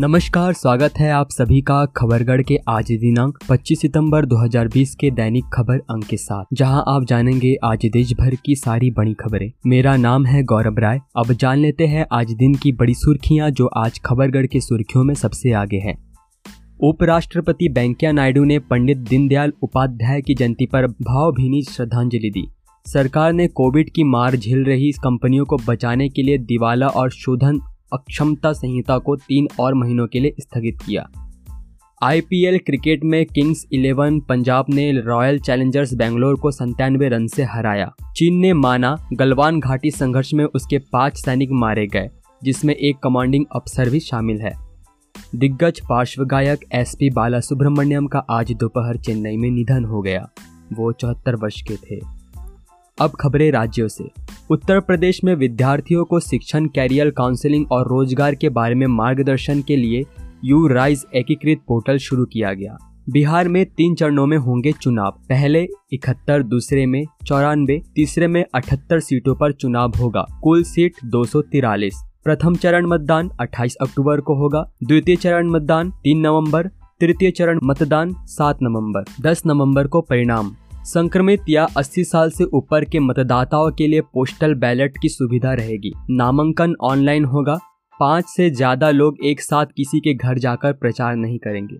नमस्कार, स्वागत है आप सभी का खबरगढ़ के आज दिनांक 25 सितंबर 2020 के दैनिक खबर अंक के साथ, जहाँ आप जानेंगे आज देश भर की सारी बड़ी खबरें। मेरा नाम है गौरव राय। अब जान लेते हैं आज दिन की बड़ी सुर्खियाँ जो आज खबरगढ़ की सुर्खियों में सबसे आगे है। उपराष्ट्रपति वेंकैया नायडू ने पंडित दीनदयाल उपाध्याय की जयंती पर भावभीनी श्रद्धांजलि दी। सरकार ने कोविड की मार झेल रही कंपनियों को बचाने के लिए दिवाला और शोधन अक्षमता संहिता को तीन और महीनों के लिए स्थगित किया। आईपीएल क्रिकेट में किंग्स इलेवन पंजाब ने रॉयल चैलेंजर्स बेंगलोर को संतानवे रन से हराया। चीन ने माना गलवान घाटी संघर्ष में उसके पाँच सैनिक मारे गए, जिसमें एक कमांडिंग अफसर भी शामिल है। दिग्गज पार्श्व गायक एस पी बाला सुब्रमण्यम का आज दोपहर चेन्नई में निधन हो गया। वो चौहत्तर वर्ष के थे। अब खबरें राज्यों से। उत्तर प्रदेश में विद्यार्थियों को शिक्षण, कैरियर काउंसलिंग और रोज़गार के बारे में मार्गदर्शन के लिए यू राइज एकीकृत पोर्टल शुरू किया गया। बिहार में तीन चरणों में होंगे चुनाव। पहले इकहत्तर, दूसरे में चौरानवे, तीसरे में अठहत्तर सीटों पर चुनाव होगा। कुल सीट दो प्रथम चरण मतदान 28 अक्टूबर को होगा। द्वितीय चरण मतदान 3 नवंबर। तृतीय चरण मतदान 7 नवंबर। 10 नवंबर को परिणाम। संक्रमित या 80 साल से ऊपर के मतदाताओं के लिए पोस्टल बैलेट की सुविधा रहेगी। नामांकन ऑनलाइन होगा। पाँच से ज़्यादा लोग एक साथ किसी के घर जाकर प्रचार नहीं करेंगे।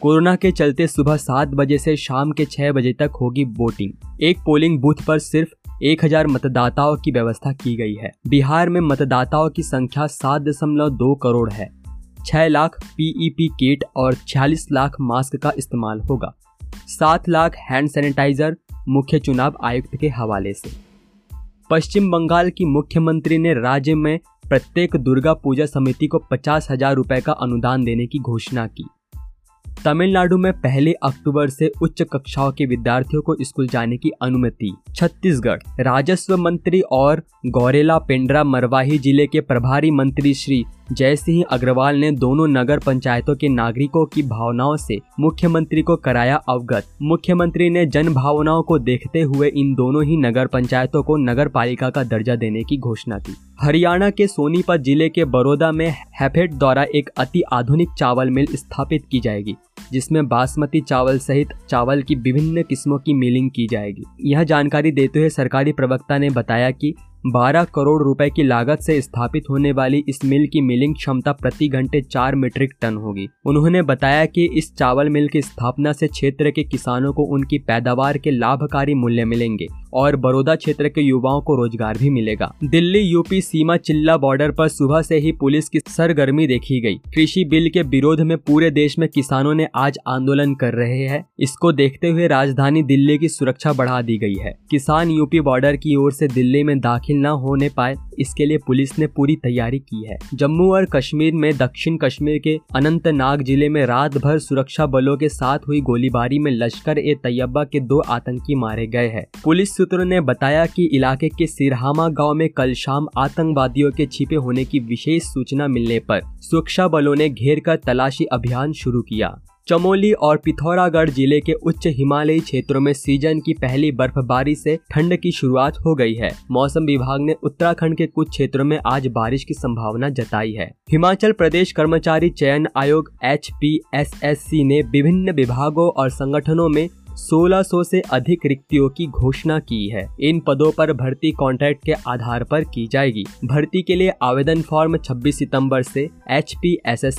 कोरोना के चलते सुबह सात बजे से शाम के छह बजे तक होगी वोटिंग। एक पोलिंग बूथ पर सिर्फ़ एक हज़ार मतदाताओं की व्यवस्था की गई है। बिहार में मतदाताओं की संख्या सात दशमलव दो करोड़ है। छह लाख पीईपी किट और छियालीस लाख मास्क का इस्तेमाल होगा। सात लाख हैंड सैनिटाइजर मुख्य चुनाव आयुक्त के हवाले से। पश्चिम बंगाल की मुख्यमंत्री ने राज्य में प्रत्येक दुर्गा पूजा समिति को पचास हज़ार रुपए का अनुदान देने की घोषणा की। तमिलनाडु में पहले अक्टूबर से उच्च कक्षाओं के विद्यार्थियों को स्कूल जाने की अनुमति। छत्तीसगढ़ राजस्व मंत्री और गौरेला पेंड्रा मरवाही ज़िले के प्रभारी मंत्री श्री जय सिंह अग्रवाल ने दोनों नगर पंचायतों के नागरिकों की भावनाओं से मुख्यमंत्री को कराया अवगत। मुख्यमंत्री ने जन भावनाओं को देखते हुए इन दोनों ही नगर पंचायतों को नगर पालिका का दर्जा देने की घोषणा की। हरियाणा के सोनीपत ज़िले के बड़ौदा में हैफेड द्वारा एक अति आधुनिक चावल मिल स्थापित की जाएगी, जिसमें बासमती चावल सहित चावल की विभिन्न किस्मों की मिलिंग की जाएगी। यह जानकारी देते हुए सरकारी प्रवक्ता ने बताया कि 12 करोड़ रुपए की लागत से स्थापित होने वाली इस मिल की मिलिंग क्षमता प्रति घंटे चार मीट्रिक टन होगी। उन्होंने बताया कि इस चावल मिल की स्थापना से क्षेत्र के किसानों को उनकी पैदावार के लाभकारी मूल्य मिलेंगे। और बड़ौदा क्षेत्र के युवाओं को रोज़गार भी मिलेगा। दिल्ली, यूपी सीमा चिल्ला बॉर्डर पर सुबह से ही पुलिस की सरगर्मी देखी गई। कृषि बिल के विरोध में पूरे देश में किसानों ने आज आंदोलन कर रहे हैं। इसको देखते हुए राजधानी दिल्ली की सुरक्षा बढ़ा दी गई है। किसान यूपी बॉर्डर की ओर से दिल्ली में दाखिल न होने पाए इसके लिए पुलिस ने पूरी तैयारी की है। जम्मू और कश्मीर में, दक्षिण कश्मीर के अनंतनाग ज़िले में रात भर सुरक्षा बलों के साथ हुई गोलीबारी में लश्कर ए तैयबा के दो आतंकी मारे गए हैं। पुलिस सूत्रों ने बताया कि इलाके के सिरहामा गाँव में कल शाम आतंकवादियों के छिपे होने की विशेष सूचना मिलने पर सुरक्षा बलों ने घेर कर तलाशी अभियान शुरू किया। चमोली और पिथौरागढ़ ज़िले के उच्च हिमालयी क्षेत्रों में सीज़न की पहली बर्फबारी से ठंड की शुरुआत हो गई है। मौसम विभाग ने उत्तराखंड के कुछ क्षेत्रों में आज बारिश की संभावना जताई है। हिमाचल प्रदेश कर्मचारी चयन आयोग एच ने विभिन्न विभागों और संगठनों में 1600 से अधिक रिक्तियों की घोषणा की है। इन पदों पर भर्ती कॉन्ट्रैक्ट के आधार पर की जाएगी। भर्ती के लिए आवेदन फॉर्म 26 सितंबर से एच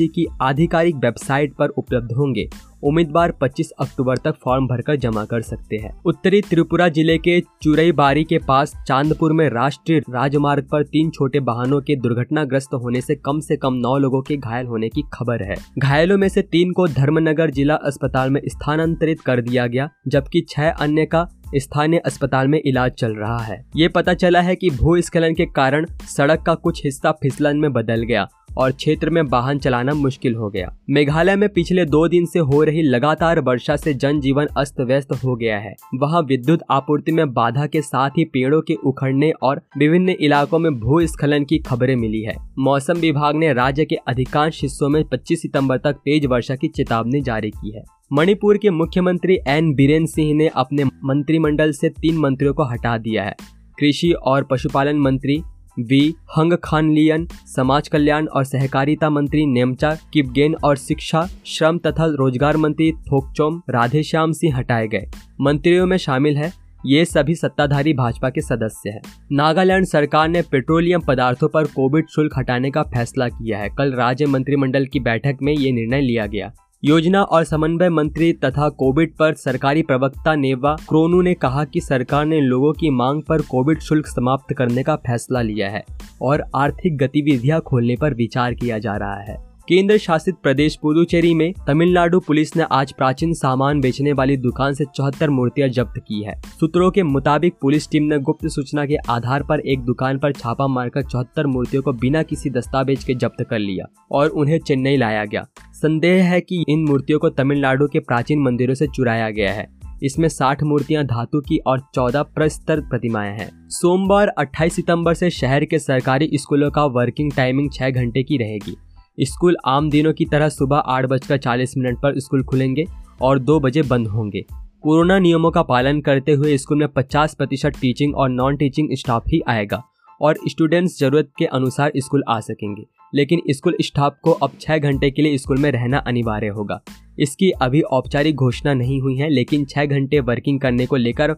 की आधिकारिक वेबसाइट पर उपलब्ध होंगे। उम्मीदवार 25 अक्टूबर तक फॉर्म भरकर जमा कर सकते हैं। उत्तरी त्रिपुरा ज़िले के चुरईबारी के पास चांदपुर में राष्ट्रीय राजमार्ग पर तीन छोटे वाहनों के दुर्घटनाग्रस्त होने से कम से कम नौ लोगों के घायल होने की खबर है। घायलों में से तीन को धर्मनगर जिला अस्पताल में स्थानांतरित कर दिया गया, जबकि छह अन्य का स्थानीय अस्पताल में इलाज चल रहा है। ये पता चला है कि भूस्खलन के कारण सड़क का कुछ हिस्सा फिसलन में बदल गया। और क्षेत्र में वाहन चलाना मुश्किल हो गया। मेघालय में पिछले दो दिन से हो रही लगातार वर्षा से जनजीवन अस्त व्यस्त हो गया है। वहाँ विद्युत आपूर्ति में बाधा के साथ ही पेड़ों के उखड़ने और विभिन्न इलाकों में भूस्खलन की खबरें मिली है। मौसम विभाग ने राज्य के अधिकांश हिस्सों में 25 सितंबर तक तेज वर्षा की चेतावनी जारी की है। मणिपुर के मुख्यमंत्री एन. बीरेन सिंह ने अपने मंत्रिमंडल से तीन मंत्रियों को हटा दिया है। कृषि और पशुपालन मंत्री वी. हंग खान लियन समाज कल्याण और सहकारिता मंत्री नेमचा किपगेन और शिक्षा, श्रम तथा रोज़गार मंत्री थोकचोम राधेश्याम सिंह हटाए गए। मंत्रियों में शामिल है, ये सभी सत्ताधारी भाजपा के सदस्य हैं। नागालैंड सरकार ने पेट्रोलियम पदार्थों पर कोविड शुल्क हटाने का फैसला किया है। कल राज्य मंत्रिमंडल की बैठक में ये निर्णय लिया गया। योजना और समन्वय मंत्री तथा कोविड पर सरकारी प्रवक्ता नेवा क्रोनू ने कहा कि सरकार ने लोगों की मांग पर कोविड शुल्क समाप्त करने का फैसला लिया है और आर्थिक गतिविधियाँ खोलने पर विचार किया जा रहा है। केंद्र शासित प्रदेश पुदुचेरी में तमिलनाडु पुलिस ने आज प्राचीन सामान बेचने वाली दुकान से चौहत्तर मूर्तियाँ जब्त की है। सूत्रों के मुताबिक पुलिस टीम ने गुप्त सूचना के आधार पर एक दुकान पर छापा मारकर चौहत्तर मूर्तियों को बिना किसी दस्तावेज़ के जब्त कर लिया और उन्हें चेन्नई लाया गया। संदेह है कि इन मूर्तियों को तमिलनाडु के प्राचीन मंदिरों से चुराया गया है। इसमें 60 मूर्तियाँ धातु की और 14 प्रस्तर प्रतिमाएँ हैं। सोमवार 28 सितंबर से शहर के सरकारी स्कूलों का वर्किंग टाइमिंग 6 घंटे की रहेगी। स्कूल आम दिनों की तरह सुबह आठ बजकर चालीस मिनट पर स्कूल खुलेंगे और दो बजे बंद होंगे। कोरोना नियमों का पालन करते हुए स्कूल में 50 प्रतिशत टीचिंग और नॉन टीचिंग स्टाफ ही आएगा और स्टूडेंट्स ज़रूरत के अनुसार स्कूल आ सकेंगे। लेकिन स्कूल स्टाफ को अब छः घंटे के लिए स्कूल में रहना अनिवार्य होगा। इसकी अभी औपचारिक घोषणा नहीं हुई है, लेकिन छः घंटे वर्किंग करने को लेकर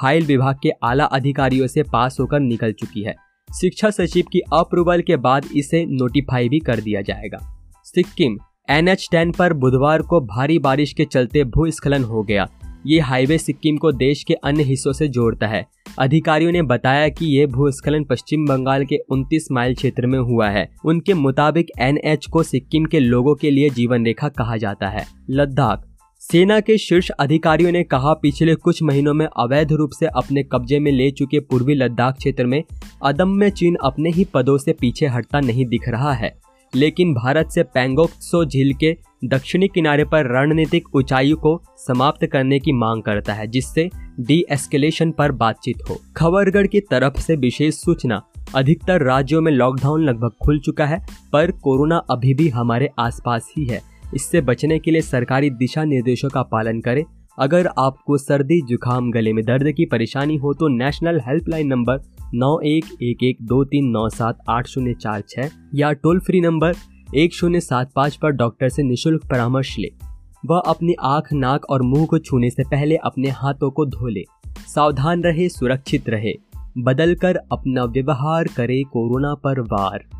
फ़ाइल विभाग के आला अधिकारियों से पास होकर निकल चुकी है। शिक्षा सचिव की अप्रूवल के बाद इसे नोटिफाई भी कर दिया जाएगा। सिक्किम एन एच टेन पर बुधवार को भारी बारिश के चलते भूस्खलन हो गया। ये हाईवे सिक्किम को देश के अन्य हिस्सों से जोड़ता है। अधिकारियों ने बताया कि ये भूस्खलन पश्चिम बंगाल के 29 माइल क्षेत्र में हुआ है। उनके मुताबिक एनएच को सिक्किम के लोगों के लिए जीवन रेखा कहा जाता है। लद्दाख सेना के शीर्ष अधिकारियों ने कहा, पिछले कुछ महीनों में अवैध रूप से अपने कब्जे में ले चुके पूर्वी लद्दाख क्षेत्र में अदम्य चीन अपने ही पदों से पीछे हटता नहीं दिख रहा है। लेकिन भारत से पैंगोक्सो झील के दक्षिणी किनारे पर रणनीतिक ऊंचाई को समाप्त करने की मांग करता है, जिससे डी एस्केलेशन पर बातचीत हो। खबरगढ़ की तरफ़ से विशेष सूचना, अधिकतर राज्यों में लॉकडाउन लगभग खुल चुका है, पर कोरोना अभी भी हमारे आसपास ही है। इससे बचने के लिए सरकारी दिशा निर्देशों का पालन करें। अगर आपको सर्दी, जुकाम, गले में दर्द की परेशानी हो तो नेशनल हेल्पलाइन नंबर नौ एक एक एक दो तीन नौ सात आठ शून्य चार छः या टोल फ्री नंबर एक शून्य सात पाँच पर डॉक्टर से निशुल्क परामर्श ले। वह अपनी आँख, नाक और मुँह को छूने से पहले अपने हाथों को धो ले। सावधान रहे, सुरक्षित रहे। बदल कर अपना व्यवहार करे कोरोना पर वार।